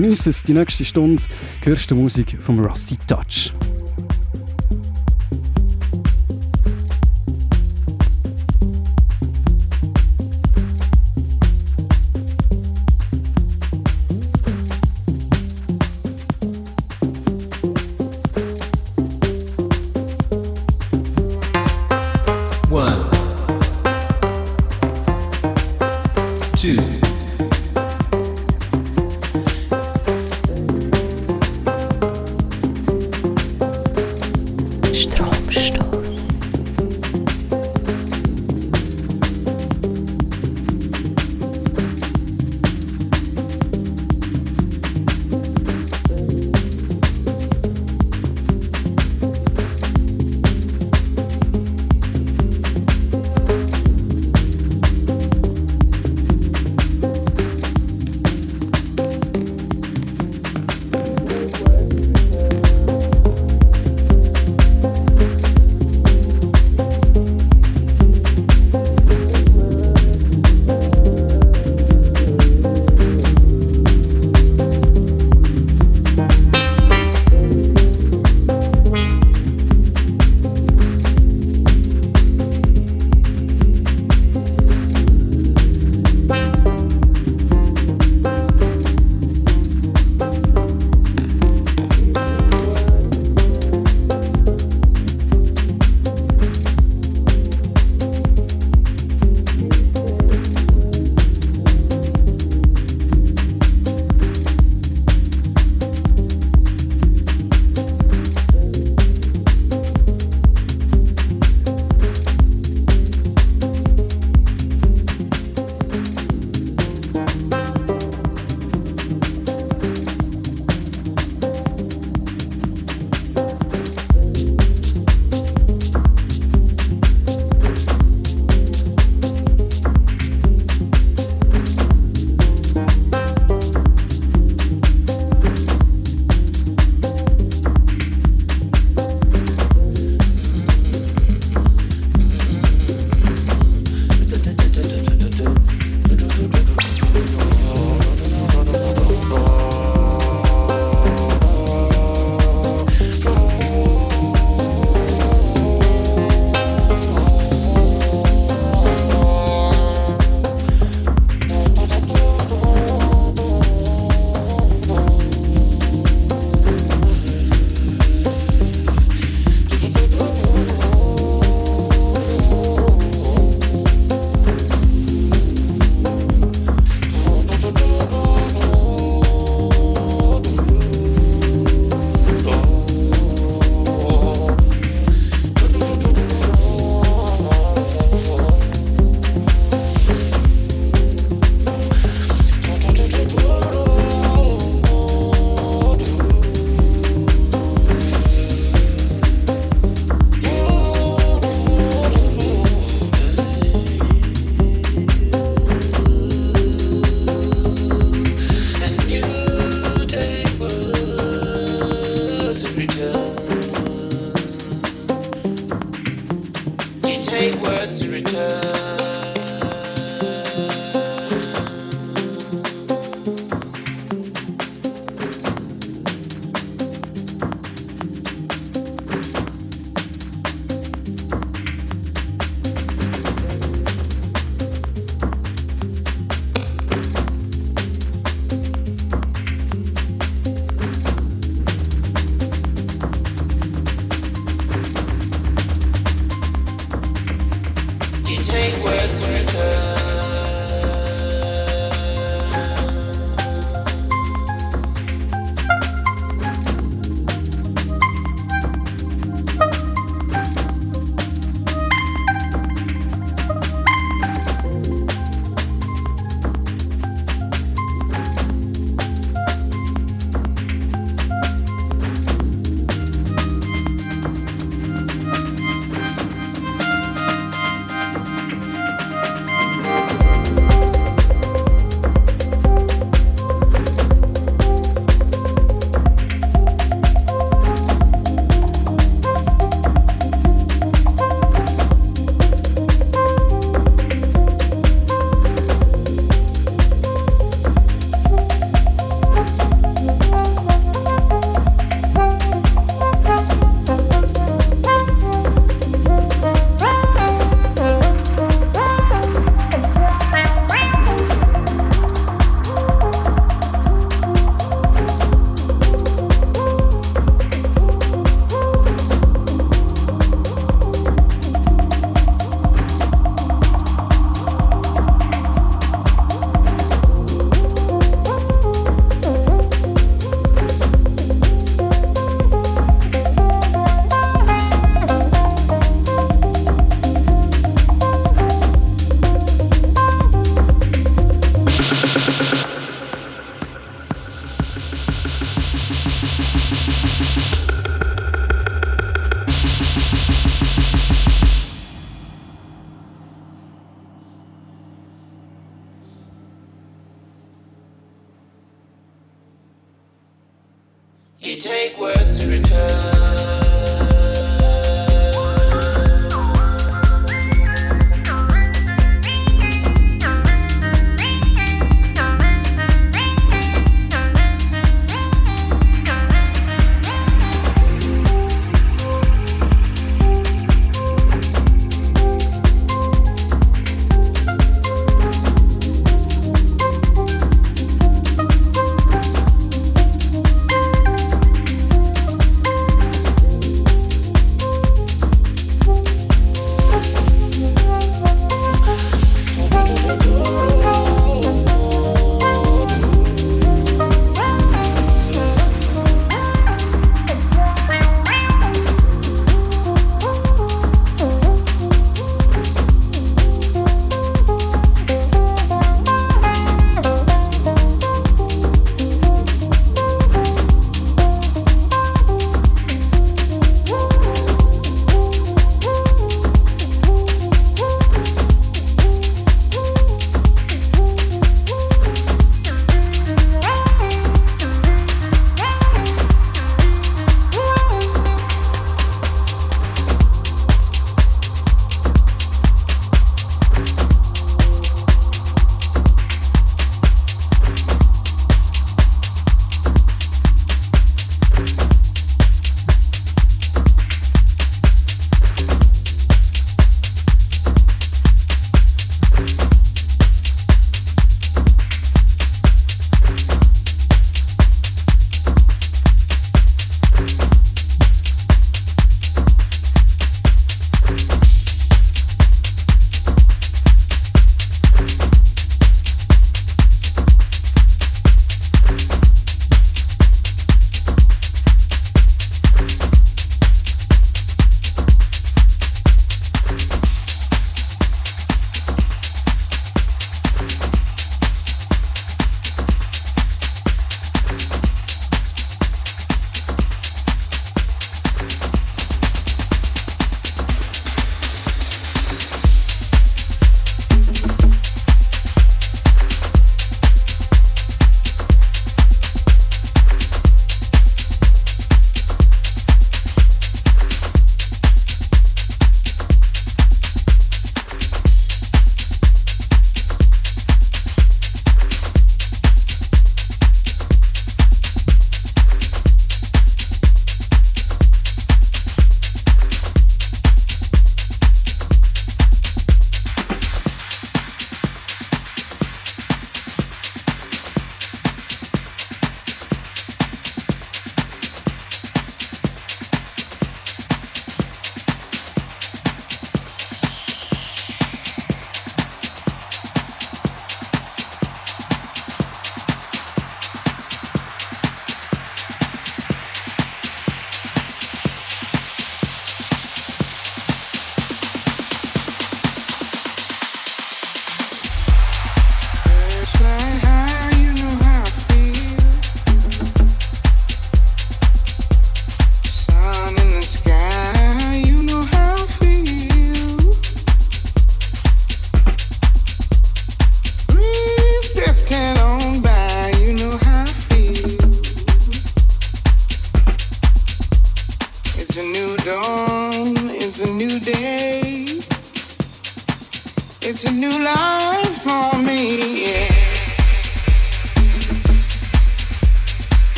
Geniess es. Die nächste Stunde hörst du Musik vom Rusty Touch.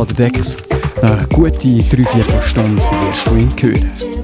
An der Decks. Eine gute dreiviertel Stunde wirst du ihn hören.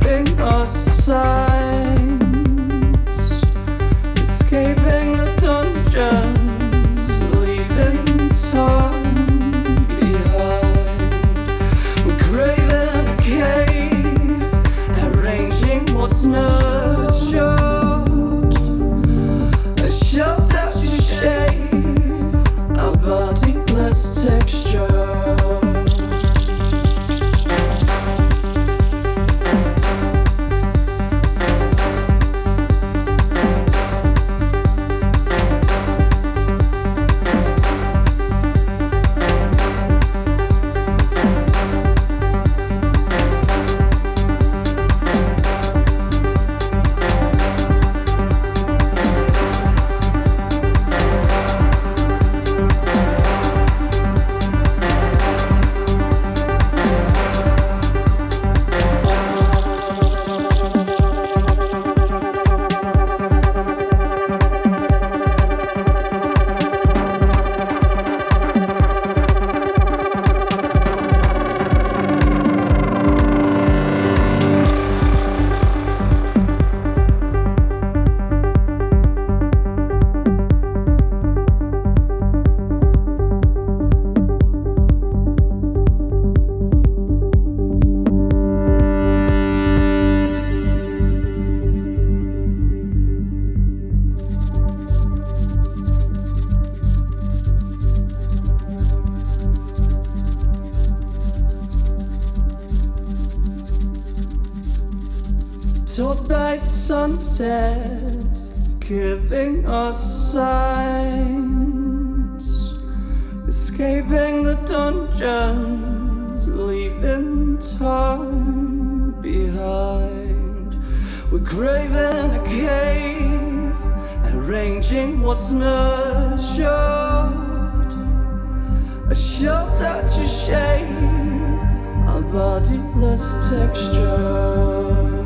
keeping us safe. Escaping the dungeons, leaving time behind. We're craving a cave, arranging what's measured, a shelter to shave, a bodiless texture.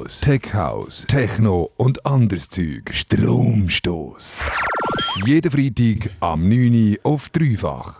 House, Tech House, Techno und anderes Zeug. Stromstoß. Jeden Freitag am 9 Uhr auf dreifach.